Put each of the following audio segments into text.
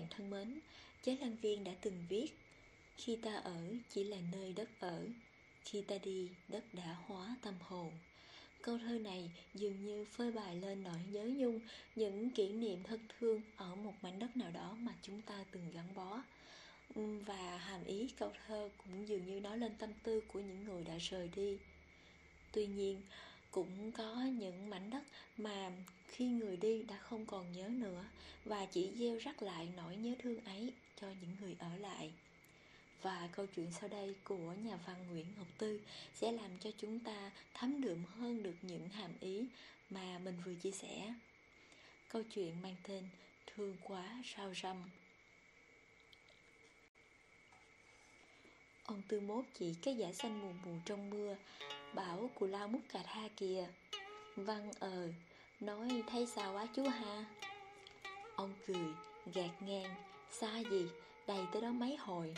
bạn thân mến, Chế Lan Viên đã từng viết Khi ta ở chỉ là nơi đất ở Khi ta đi, đất đã hóa tâm hồn. Câu thơ này dường như phơi bày lên nỗi nhớ nhung Những kỷ niệm thân thương ở một mảnh đất nào đó mà chúng ta từng gắn bó. Và hàm ý câu thơ cũng dường như nói lên tâm tư của những người đã rời đi. Tuy nhiên, cũng có những mảnh đất mà khi người đi đã không còn nhớ nữa và chỉ gieo rắc lại nỗi nhớ thương ấy cho những người ở lại. Và câu chuyện sau đây của nhà văn Nguyễn Ngọc Tư sẽ làm cho chúng ta thấm đượm hơn được những hàm ý mà mình vừa chia sẻ. Câu chuyện mang tên Thương quá sao râm Ông Tư Mốt chỉ cái giả xanh mù mù trong mưa, Bảo cù lao mút cà tha kìa. Văn ờ Nói, thấy sao quá chú ha? Ông cười, Gạt ngang, Xa gì, Đầy tới đó mấy hồi.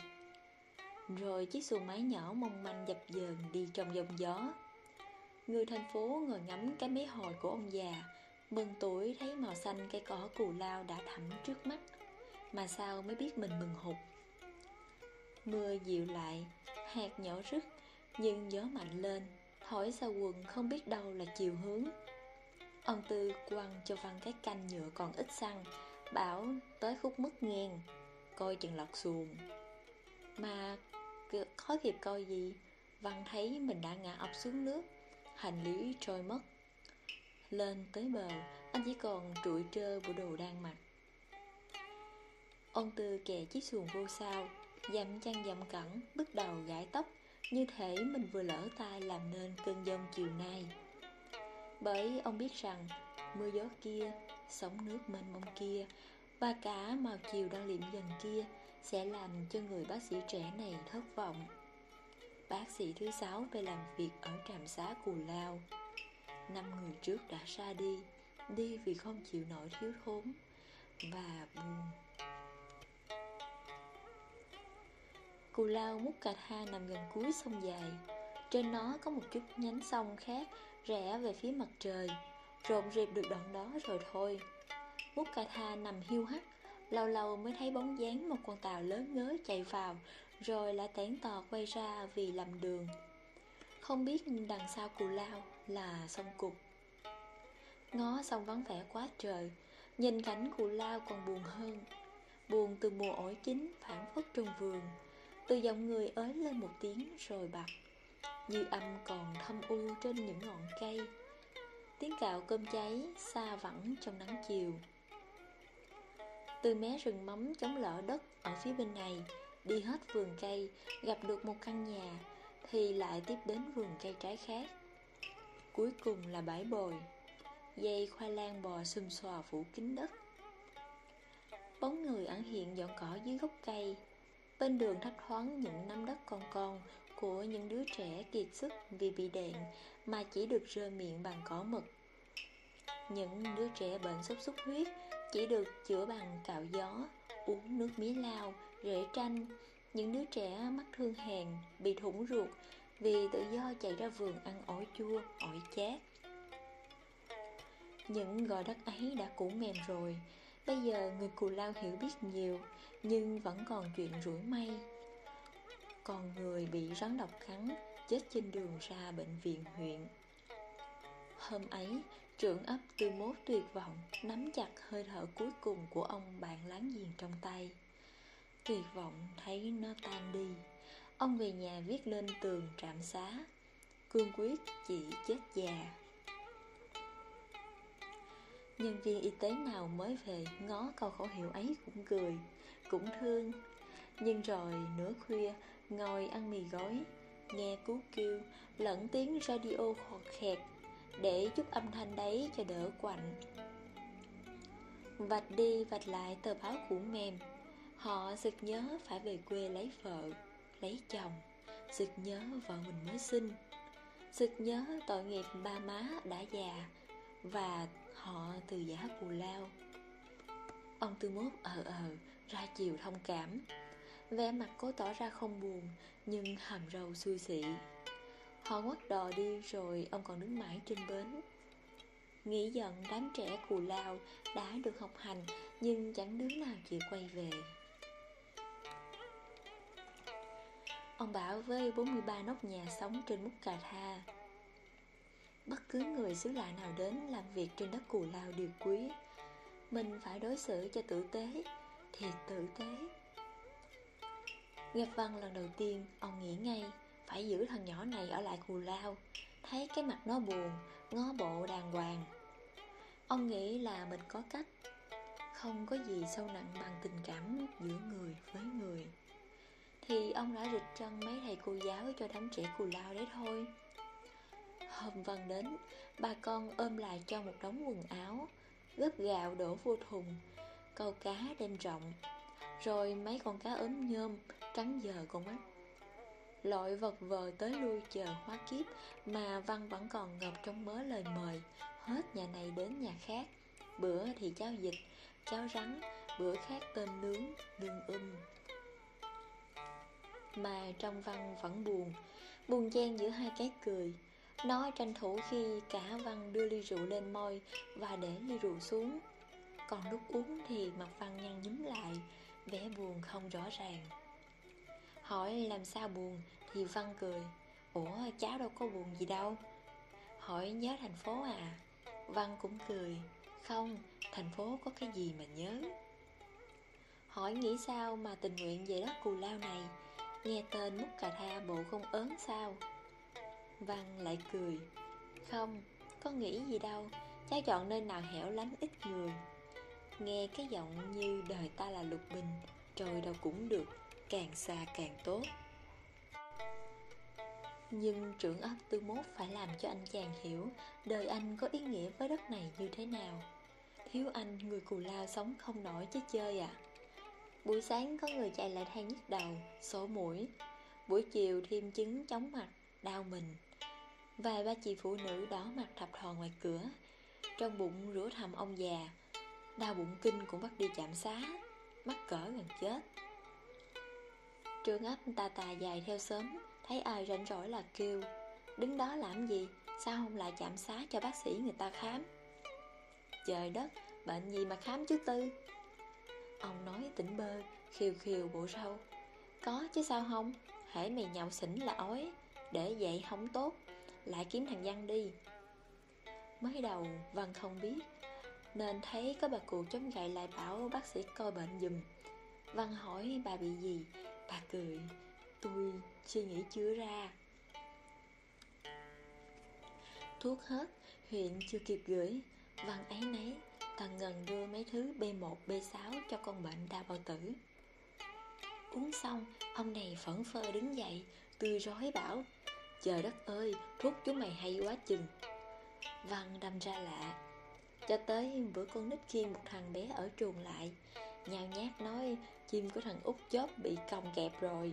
Rồi chiếc xuồng máy nhỏ mong manh dập dờn Đi trong dòng gió. Người thành phố ngồi ngắm cái mấy hồi của ông già, Mừng tuổi thấy màu xanh cây cỏ cù lao đã thẳm trước mắt, Mà sao mới biết mình mừng hụt. Mưa dịu lại, Hạt nhỏ rứt, Nhưng gió mạnh lên, Thổi sao quần không biết đâu là chiều hướng. Ông Tư quăng cho Văn cái canh nhựa còn ít xăng, Bảo tới khúc mất ngang Coi chừng lọt xuồng. Mà khó kịp coi gì, Văn thấy mình đã ngã ập xuống nước, Hành lý trôi mất. Lên tới bờ, Anh chỉ còn trụi trơ bộ đồ đang mặc. Ông Tư kè chiếc xuồng vô sao Dặm chăn dặm cẳng, Bước đầu gãi tóc, Như thể mình vừa lỡ tay làm nên cơn giông chiều nay. Bởi ông biết rằng, Mưa gió kia, Sóng nước mênh mông kia, Và cả màu chiều đang liệm dần kia Sẽ làm cho người bác sĩ trẻ này thất vọng. Bác sĩ thứ sáu về làm việc ở trạm xá Cù Lao. Năm người trước đã ra đi Đi vì không chịu nổi thiếu thốn Và buồn. Cù lao mút cà tha nằm gần cuối sông dài. Trên nó có một chút nhánh sông khác Rẽ về phía mặt trời. Rộn rịp được đoạn đó rồi thôi. Bút cà tha nằm hiu hắt, Lâu lâu mới thấy bóng dáng một con tàu lớn ngớ chạy vào, Rồi lại tán tò quay ra vì lầm đường. Không biết đằng sau cù lao là sông cục Ngó sông vắng vẻ quá trời, Nhìn cảnh cù lao còn buồn hơn. Buồn từ mùa ổi chín phản phất trong vườn, từ giọng người ới lên một tiếng rồi bật như âm còn thâm u trên những ngọn cây. Tiếng cạo cơm cháy xa vẳng trong nắng chiều. Từ mé rừng mắm chống lỡ đất ở phía bên này, Đi hết vườn cây, Gặp được một căn nhà, Thì lại tiếp đến vườn cây trái khác. Cuối cùng là bãi bồi, Dây khoai lang bò xum xòa phủ kín đất. Bóng người ẩn hiện dọn cỏ dưới gốc cây. Bên đường thấp thoáng những nắm đất con con của những đứa trẻ kiệt sức vì bị đèn mà chỉ được rơi miệng bằng cỏ mực. Những đứa trẻ bệnh sốt xuất huyết chỉ được chữa bằng cạo gió, uống nước mía lao, rễ tranh. Những đứa trẻ mắc thương hèn, bị thủng ruột vì tự do chạy ra vườn ăn ổi chua, ổi chát. Những gò đất ấy đã cũ mềm rồi, Bây giờ người Cù Lao hiểu biết nhiều Nhưng vẫn còn chuyện rủi may còn người bị rắn độc cắn Chết trên đường ra bệnh viện huyện. Hôm ấy Trưởng ấp tư mốt tuyệt vọng Nắm chặt hơi thở cuối cùng Của ông bạn láng giềng trong tay. Tuyệt vọng thấy nó tan đi. Ông về nhà viết lên tường trạm xá. Cương quyết chỉ chết già. Nhân viên y tế nào mới về ngó câu khẩu hiệu ấy cũng cười, cũng thương. Nhưng rồi nửa khuya ngồi ăn mì gói, nghe cú kêu lẫn tiếng radio khọt khẹt để chút âm thanh đấy cho đỡ quạnh. Vạch đi vạch lại tờ báo cũ mềm, họ sực nhớ phải về quê lấy vợ, lấy chồng, sực nhớ vợ mình mới sinh, sực nhớ tội nghiệp ba má đã già và họ từ giá cù lao Ông Tư Mốt ờ ờ ra chiều thông cảm vẻ mặt cố tỏ ra không buồn, Nhưng hàm râu xui xị. Họ ngoắt đò đi rồi ông còn đứng mãi trên bến. Nghĩ giận, đám trẻ cù lao đã được học hành, Nhưng chẳng đứa nào chịu quay về. Ông bảo với 43 nóc nhà sống trên Múc Cà Tha, Bất cứ người xứ lạ nào đến làm việc trên đất cù lao đều quý. Mình phải đối xử cho tử tế Thiệt tử tế Gặp Văn lần đầu tiên, ông nghĩ ngay Phải giữ thằng nhỏ này ở lại cù lao. Thấy cái mặt nó buồn, ngó bộ đàng hoàng. Ông nghĩ là mình có cách. Không có gì sâu nặng bằng tình cảm giữa người với người. Thì ông đã rịch chân mấy thầy cô giáo cho đám trẻ cù lao đấy thôi. Hôm Văn đến, bà con ôm lại cho một đống quần áo Gấp gạo đổ vô thùng Câu cá đem rộng. Rồi mấy con cá ốm nhôm Trắng giờ con mắt. Lội vật vờ tới lui chờ hóa kiếp Mà Văn vẫn còn ngập trong mớ lời mời. Hết nhà này đến nhà khác. Bữa thì cháo dịch, cháo rắn Bữa khác tôm nướng, lương um. Mà trong Văn vẫn buồn Buồn chen giữa hai cái cười. Nó tranh thủ khi cả Văn đưa ly rượu lên môi Và để ly rượu xuống. Còn lúc uống thì mặt Văn nhăn nhúm lại Vẻ buồn không rõ ràng. Hỏi làm sao buồn Thì Văn cười. Ủa cháu đâu có buồn gì đâu. Hỏi nhớ thành phố à? Văn cũng cười. Không, thành phố có cái gì mà nhớ? Hỏi nghĩ sao mà tình nguyện về đất cù lao này? Nghe tên Múc Cà Tha bộ không ớn sao? Văn lại cười. Không, có nghĩ gì đâu. Cháu chọn nơi nào hẻo lánh ít người. Nghe cái giọng như đời ta là lục bình Trời đâu cũng được. Càng xa càng tốt. Nhưng trưởng ấp tư mốt phải làm cho anh chàng hiểu Đời anh có ý nghĩa với đất này như thế nào. Thiếu anh người cù lao sống không nổi chứ chơi à. Buổi sáng có người chạy lại than nhức đầu, sổ mũi. Buổi chiều thêm chứng chóng mặt, đau mình. Vài ba chị phụ nữ đỏ mặt thập thò ngoài cửa. Trong bụng rửa thầm ông già. Đau bụng kinh cũng bắt đi chạm xá Mắc cỡ gần chết trương ấp tà tà dài theo sớm Thấy ai rảnh rỗi là kêu, Đứng đó làm gì, Sao không lại chạm xá cho bác sĩ người ta khám? Trời đất, Bệnh gì mà khám chứ tư? Ông nói tỉnh bơ, Khiều khiều bộ râu, Có chứ sao không? Hễ mày nhậu xỉn là ói, Để vậy không tốt, Lại kiếm thằng Văn đi. Mới đầu, Văn không biết, Nên thấy có bà cụ chống gậy lại bảo bác sĩ coi bệnh dùm Văn hỏi bà bị gì Bà cười. Tôi suy nghĩ chưa ra. Thuốc hết Huyện chưa kịp gửi. Văn ấy nấy Tần ngần đưa mấy thứ B1, B6 cho con bệnh đa bao tử. Uống xong Ông này phẫn phơ đứng dậy Tươi rói bảo Trời đất ơi thuốc chúng mày hay quá chừng. Văn đâm ra lạ Cho tới bữa con nít khiêng một thằng bé ở trường lại nhao nhát nói, Chim của thằng út chớp bị còng kẹp rồi.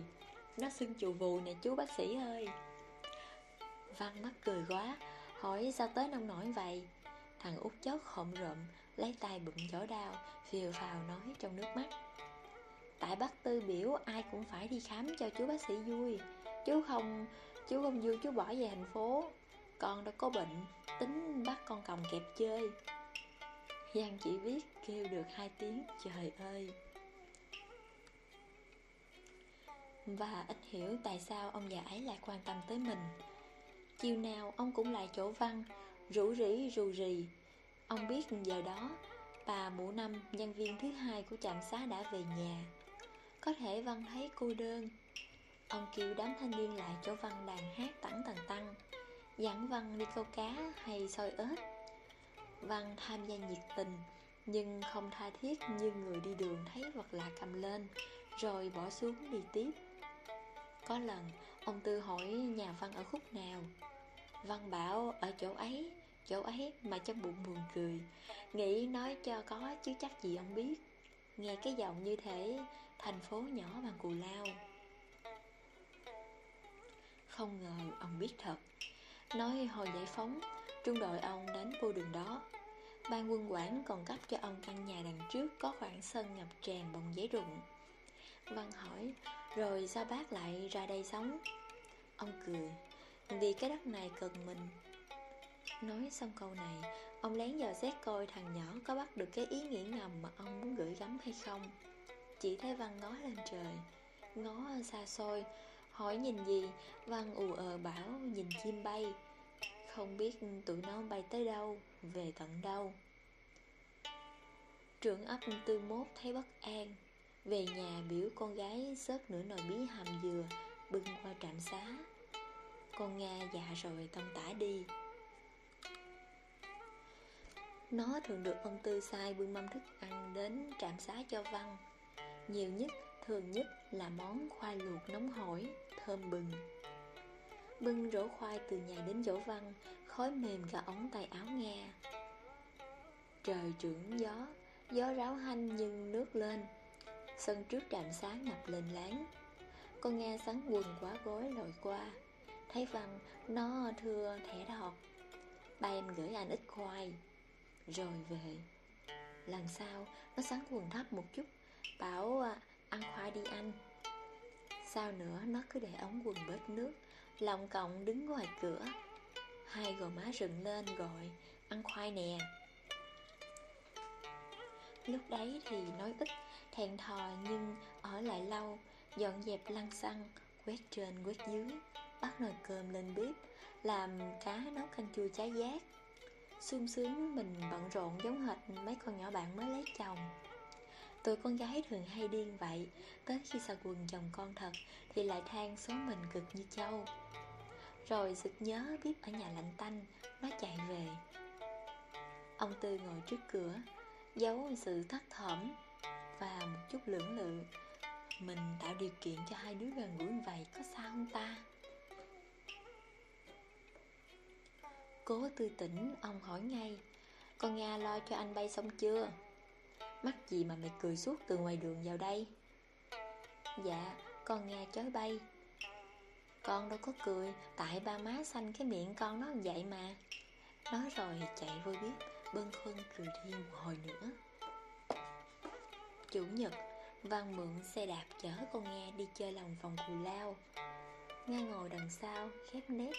Nó xưng chù vù nè, chú bác sĩ ơi. Văn mắc cười quá, Hỏi sao tới nông nổi vậy? Thằng út chớp khộm rộm, Lấy tay bụng chỗ đau, Phiều phào nói trong nước mắt. Tại bác tư biểu ai cũng phải đi khám cho chú bác sĩ vui. Chú không Chú không vui, chú bỏ về thành phố. Con đã có bệnh, Tính bắt con còng kẹp chơi. Giang chỉ biết kêu được hai tiếng, Trời ơi. Và ít hiểu tại sao ông già ấy lại quan tâm tới mình. Chiều nào ông cũng lại chỗ văn Rủ rỉ, rù rì. Ông biết giờ đó, Bà mụ năm, nhân viên thứ hai của trạm xá đã về nhà. Có thể Văn thấy cô đơn. Ông kêu đám thanh niên lại chỗ Văn đàn hát tẳng tầng tăng. Dẫn Văn đi câu cá hay soi ếch. Văn tham gia nhiệt tình, Nhưng không tha thiết như người đi đường thấy vật lạ cầm lên, Rồi bỏ xuống đi tiếp. Có lần, ông Tư hỏi nhà Văn ở khúc nào. Văn bảo, ở chỗ ấy Chỗ ấy mà trong bụng buồn cười. Nghĩ nói cho có chứ chắc gì ông biết. Nghe cái giọng như thế, Thành phố nhỏ bằng cù lao. Không ngờ ông biết thật. Nói hồi giải phóng, Trung đội ông đến vô đường đó. Ban quân quản còn cấp cho ông căn nhà đằng trước Có khoảng sân ngập tràn bằng giấy rụng. Văn hỏi, rồi sao bác lại ra đây sống? Ông cười, Vì cái đất này cần mình. Nói xong câu này, Ông lén dò xét coi thằng nhỏ có bắt được cái ý nghĩ ngầm mà ông muốn gửi gắm hay không. Chỉ thấy Văn ngó lên trời, Ngó xa xôi Hỏi nhìn gì? Văn ù ờ bảo nhìn chim bay. Không biết tụi nó bay tới đâu Về tận đâu. Trưởng ấp tư mốt thấy bất an. Về nhà biểu con gái sớt nửa nồi bí hầm dừa Bưng qua trạm xá. Con Nga già rồi tông tả đi. Nó thường được ông Tư sai bưng mâm thức ăn đến trạm xá cho Văn. Nhiều nhất, thường nhất là món khoai luộc nóng hổi, thơm bừng. Bưng rổ khoai từ nhà đến chỗ Văn Khói mềm cả ống tay áo nghe. Trời trưởng gió Gió ráo hanh nhưng nước lên. Sân trước trạm xá ngập lên láng. Con nghe sắn quần quá gối lội qua Thấy Văn nó thưa thẻ đọt. Ba em gửi anh ít khoai Rồi về. Lần sau nó sắn quần thấp một chút Bảo à, ăn khoai đi anh. Sao nữa, nó cứ để ống quần bớt nước, Lòng cộng đứng ngoài cửa. Hai gò má rừng lên gọi, Ăn khoai nè. Lúc đấy thì nói ít Thèn thò nhưng ở lại lâu, Dọn dẹp lăn xăng, Quét trên quét dưới, Bắt nồi cơm lên bếp, Làm cá nấu canh chua trái giác. Sung sướng mình bận rộn giống hệt mấy con nhỏ bạn mới lấy chồng. Tụi con gái thường hay điên vậy. Tới khi xà quần chồng con thật, Thì lại than số mình cực như châu. Rồi sực nhớ bếp ở nhà lạnh tanh, Nó chạy về. Ông Tư ngồi trước cửa, Giấu sự thất thỏm Và một chút lưỡng lự. Mình tạo điều kiện cho hai đứa gần gũi vậy Có sao không ta? Cố tư tỉnh, Ông hỏi ngay, Con Nga lo cho anh bay xong chưa? Mắc gì mà mày cười suốt từ ngoài đường vào đây? Dạ Con nghe chói bay. Con đâu có cười, Tại ba má xanh cái miệng con nó vậy mà. Nói rồi chạy vô bếp Bân khuân cười thêm một hồi nữa. Chủ nhật, Văn mượn xe đạp chở con nghe đi chơi lòng vòng cù lao. Nghe ngồi đằng sau, khép nếp,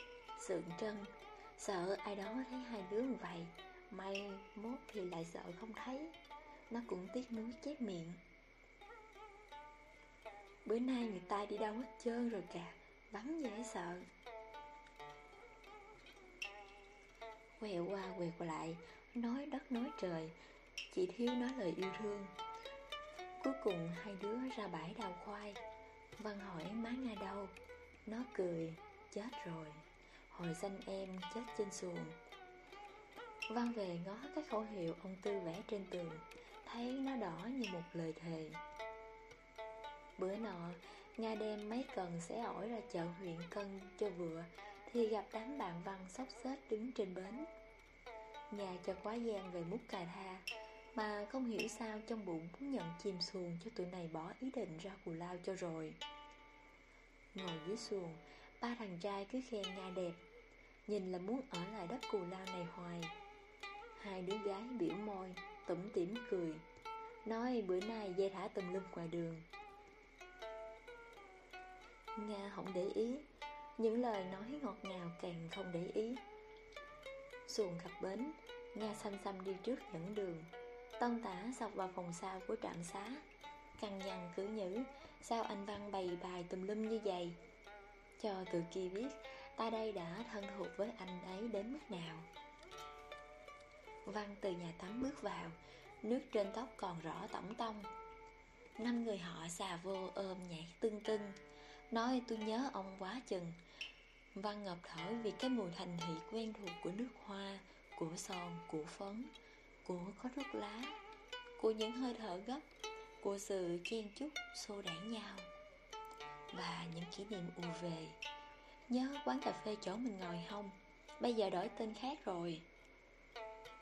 Sượng trân. Sợ ai đó thấy hai đứa như vậy, May mốt thì lại sợ không thấy. Nó cũng tiếc nuối chép miệng. Bữa nay người ta đi đâu hết trơn rồi cả Vắng dễ sợ. Quẹo qua, quẹo lại, Nói đất nói trời Chỉ thiếu nói lời yêu thương. Cuối cùng hai đứa ra bãi đào khoai. Văn hỏi má Nga đâu? Nó cười, Chết rồi. Hồi xanh em chết trên xuồng. Văn về ngó cái khẩu hiệu ông Tư vẽ trên tường. Thấy nó đỏ như một lời thề. Bữa nọ, Nga đem mấy cần sẽ ổi ra chợ huyện cân cho vừa, Thì gặp đám bạn Văn sốc xếch đứng trên bến. Nhà cho quá gian về mút cà tha Mà không hiểu sao trong bụng muốn nhận chìm xuồng cho tụi này bỏ ý định ra cù lao cho rồi. Ngồi dưới xuồng, Ba thằng trai cứ khen Nga đẹp, Nhìn là muốn ở lại đất cù lao này hoài. Hai đứa gái biểu môi Tủm tỉm cười, Nói bữa nay dây thả tùm lum ngoài đường. Nga không để ý, Những lời nói ngọt ngào càng không để ý. Xuồng cặp bến, Nga xăm xăm đi trước dẫn đường. Tân tả sọc vào phòng sau của trạm xá. Căng nhằn cứ nhữ, Sao anh Văn bày bài tùm lum như vậy? Cho tụi kia biết, Ta đây đã thân thuộc với anh ấy đến mức nào. Văn từ nhà tắm bước vào Nước trên tóc còn rõ tổng tông. Năm người họ xà vô ôm nhảy tưng tưng Nói tôi nhớ ông quá chừng. Văn ngập thở vì cái mùi thành thị quen thuộc của nước hoa Của son, của phấn Của có rút lá Của những hơi thở gấp Của sự chen chúc xô đẩy nhau. Và những kỷ niệm ùa về. Nhớ quán cà phê chỗ mình ngồi không? Bây giờ đổi tên khác rồi.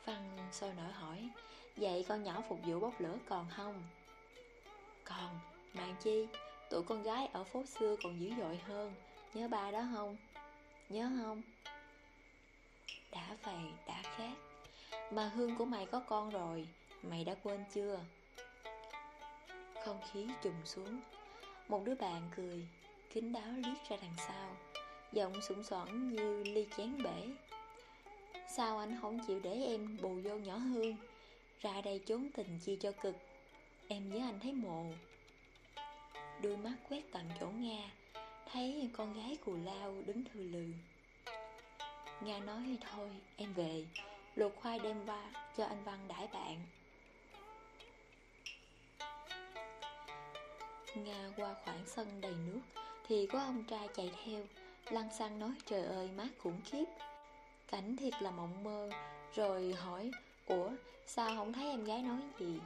Văn sôi nổi hỏi, Vậy con nhỏ phục vụ bốc lửa còn không? Còn Mạng chi? Tụi con gái ở phố xưa còn dữ dội hơn, Nhớ ba đó không? Nhớ không. Đã vậy, đã khác. Mà Hương của mày có con rồi, Mày đã quên chưa? Không khí trùng xuống. Một đứa bạn cười Kính đáo liếc ra đằng sau. Giọng sủng soảng như ly chén bể. Sao anh không chịu để em bù vô nhỏ hương? Ra đây trốn tình chi cho cực. Em với anh thấy mồ. Đôi mắt quét tận chỗ Nga, Thấy con gái cù lao đứng thư lừ. Nga nói thôi, em về. Luộc khoai đem qua cho anh Văn đãi bạn. Nga qua khoảng sân đầy nước, Thì có ông trai chạy theo, Lăng xăng nói trời ơi mát khủng khiếp. Cảnh thiệt là mộng mơ. Rồi hỏi, Ủa, sao không thấy em gái nói gì?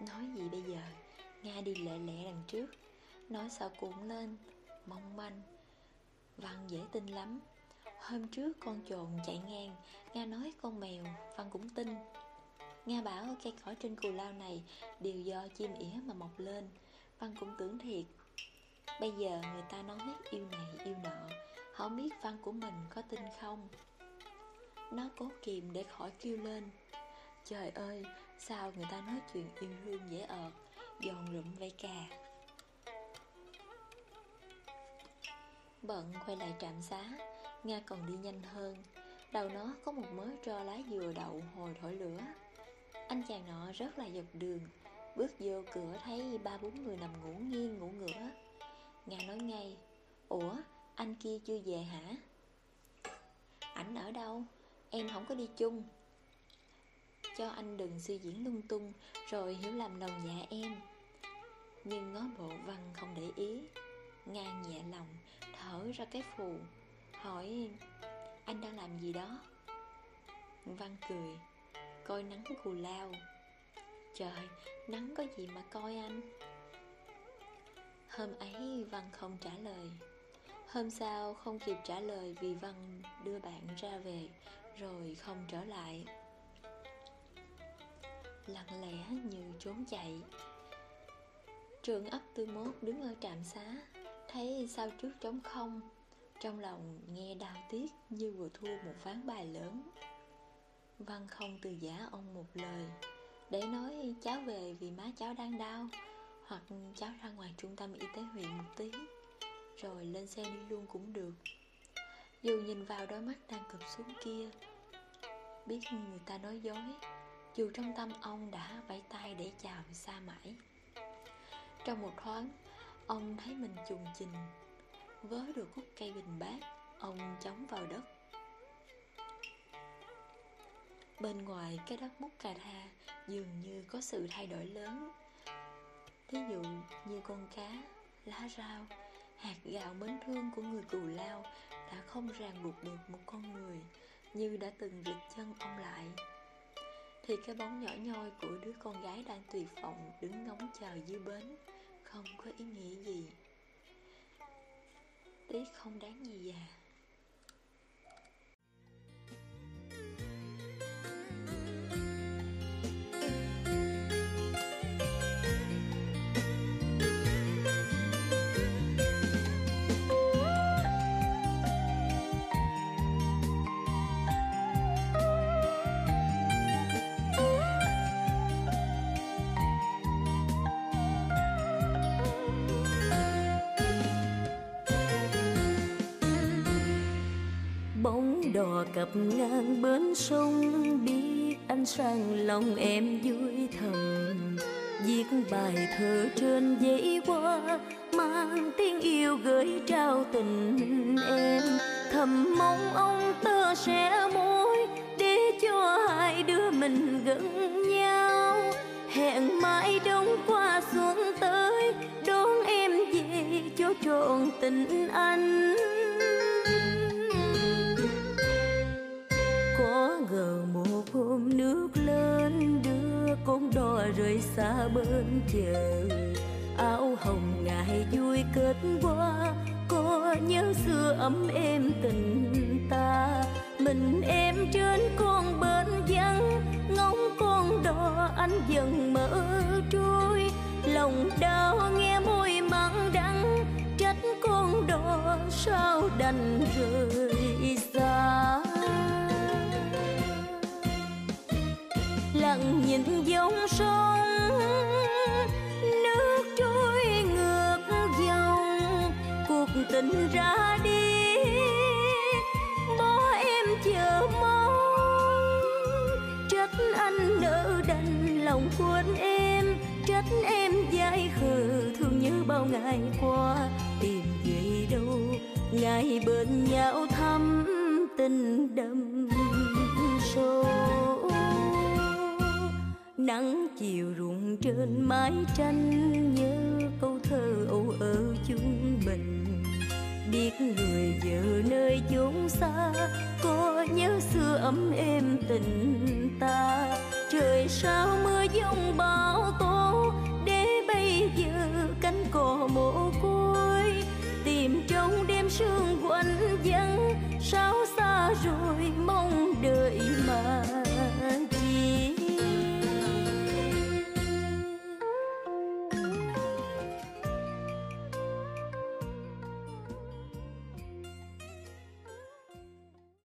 Nói gì bây giờ? Nga đi lẹ lẹ đằng trước. Nói sợ cuộn lên Mong manh. Văn dễ tin lắm. Hôm trước con trồn chạy ngang, Nga nói con mèo, Văn cũng tin. Nga bảo cây cỏ trên cù lao này Đều do chim ỉa mà mọc lên. Văn cũng tưởng thiệt. Bây giờ người ta nói yêu này yêu nọ, Không biết Văn của mình có tin không? Nó cố kìm để khỏi kêu lên. Trời ơi, Sao người ta nói chuyện yêu hương dễ ợt Giòn rụm vậy cà Bận quay lại trạm xá, Nga còn đi nhanh hơn. Đầu nó có một mớ tro lá dừa đậu hồi thổi lửa. Anh chàng nọ rất là giật đường, Bước vô cửa thấy ba bốn người nằm ngủ nghiêng ngủ ngửa. Nga nói ngay, Ủa, anh kia chưa về hả? Ảnh ở đâu? Em không có đi chung. Cho anh đừng suy diễn lung tung Rồi hiểu lầm lòng dạ em. Nhưng ngó bộ văn không để ý ngang nhẹ lòng Thở ra cái phù. Hỏi Anh đang làm gì đó? Văn cười Coi nắng cù lao. Trời, nắng có gì mà coi anh? Hôm ấy Văn không trả lời. Hôm sau không kịp trả lời vì Văn đưa bạn ra về rồi không trở lại. Lặng lẽ như trốn chạy. Trường ấp tư mốt đứng ở trạm xá, Thấy sao trước trống không. Trong lòng nghe đau tiếc như vừa thua một ván bài lớn. Văn không từ giả ông một lời, để nói cháu về vì má cháu đang đau, hoặc cháu ra ngoài trung tâm y tế huyện một tí, rồi lên xe đi luôn cũng được dù nhìn vào đôi mắt đang cụp xuống kia biết người ta nói dối dù trong tâm ông đã vẫy tay để chào xa mãi. Trong một thoáng ông thấy mình trùng chình với được khúc cây bình bát ông chống vào đất. Bên ngoài cái đất mút cà tha dường như có sự thay đổi lớn. Thí dụ như con cá, lá rau, hạt gạo mến thương của người cù lao đã không ràng buộc được một con người như đã từng rịch chân ông lại. Thì cái bóng nhỏ nhoi của đứa con gái đang tuyệt vọng đứng ngóng chờ dưới bến không có ý nghĩa gì. Tiếc không đáng gì già đò cập ngang bến sông biết anh sang lòng em vui thầm. Viết bài thơ trên giấy qua mang tiếng yêu gửi trao tình em. Thầm mong ông tơ sẽ môi để cho hai đứa mình gần nhau. Hẹn mãi đông qua xuân tới, đón em về cho trọn tình anh. Đưa rơi đò rời xa bên chờ áo hồng ngày vui kết qua, có nhớ xưa ấm êm tình ta. Mình em trên con bên vắng, ngóng con đò anh dần mở trôi. Lòng đau nghe môi mặn đắng, trách con đò sao đành rời xa. Nhìn dòng sông, nước trôi ngược dòng, cuộc tình ra đi, bỏ em chờ mong. Anh nỡ đành lòng quên em, trách em dại khờ thương như bao ngày qua. Tìm về đâu, ngày bên nhau thắm tình đậm nắng chiều ruộng trên mái tranh nhớ câu thơ âu ở chúng mình. Biết người vợ nơi chốn xa, có nhớ xưa ấm êm tình ta. Trời sao mưa giông bão tố, để bây giờ cánh cò mồ côi. Tìm trong đêm sương quạnh vắng, sao xa rồi mong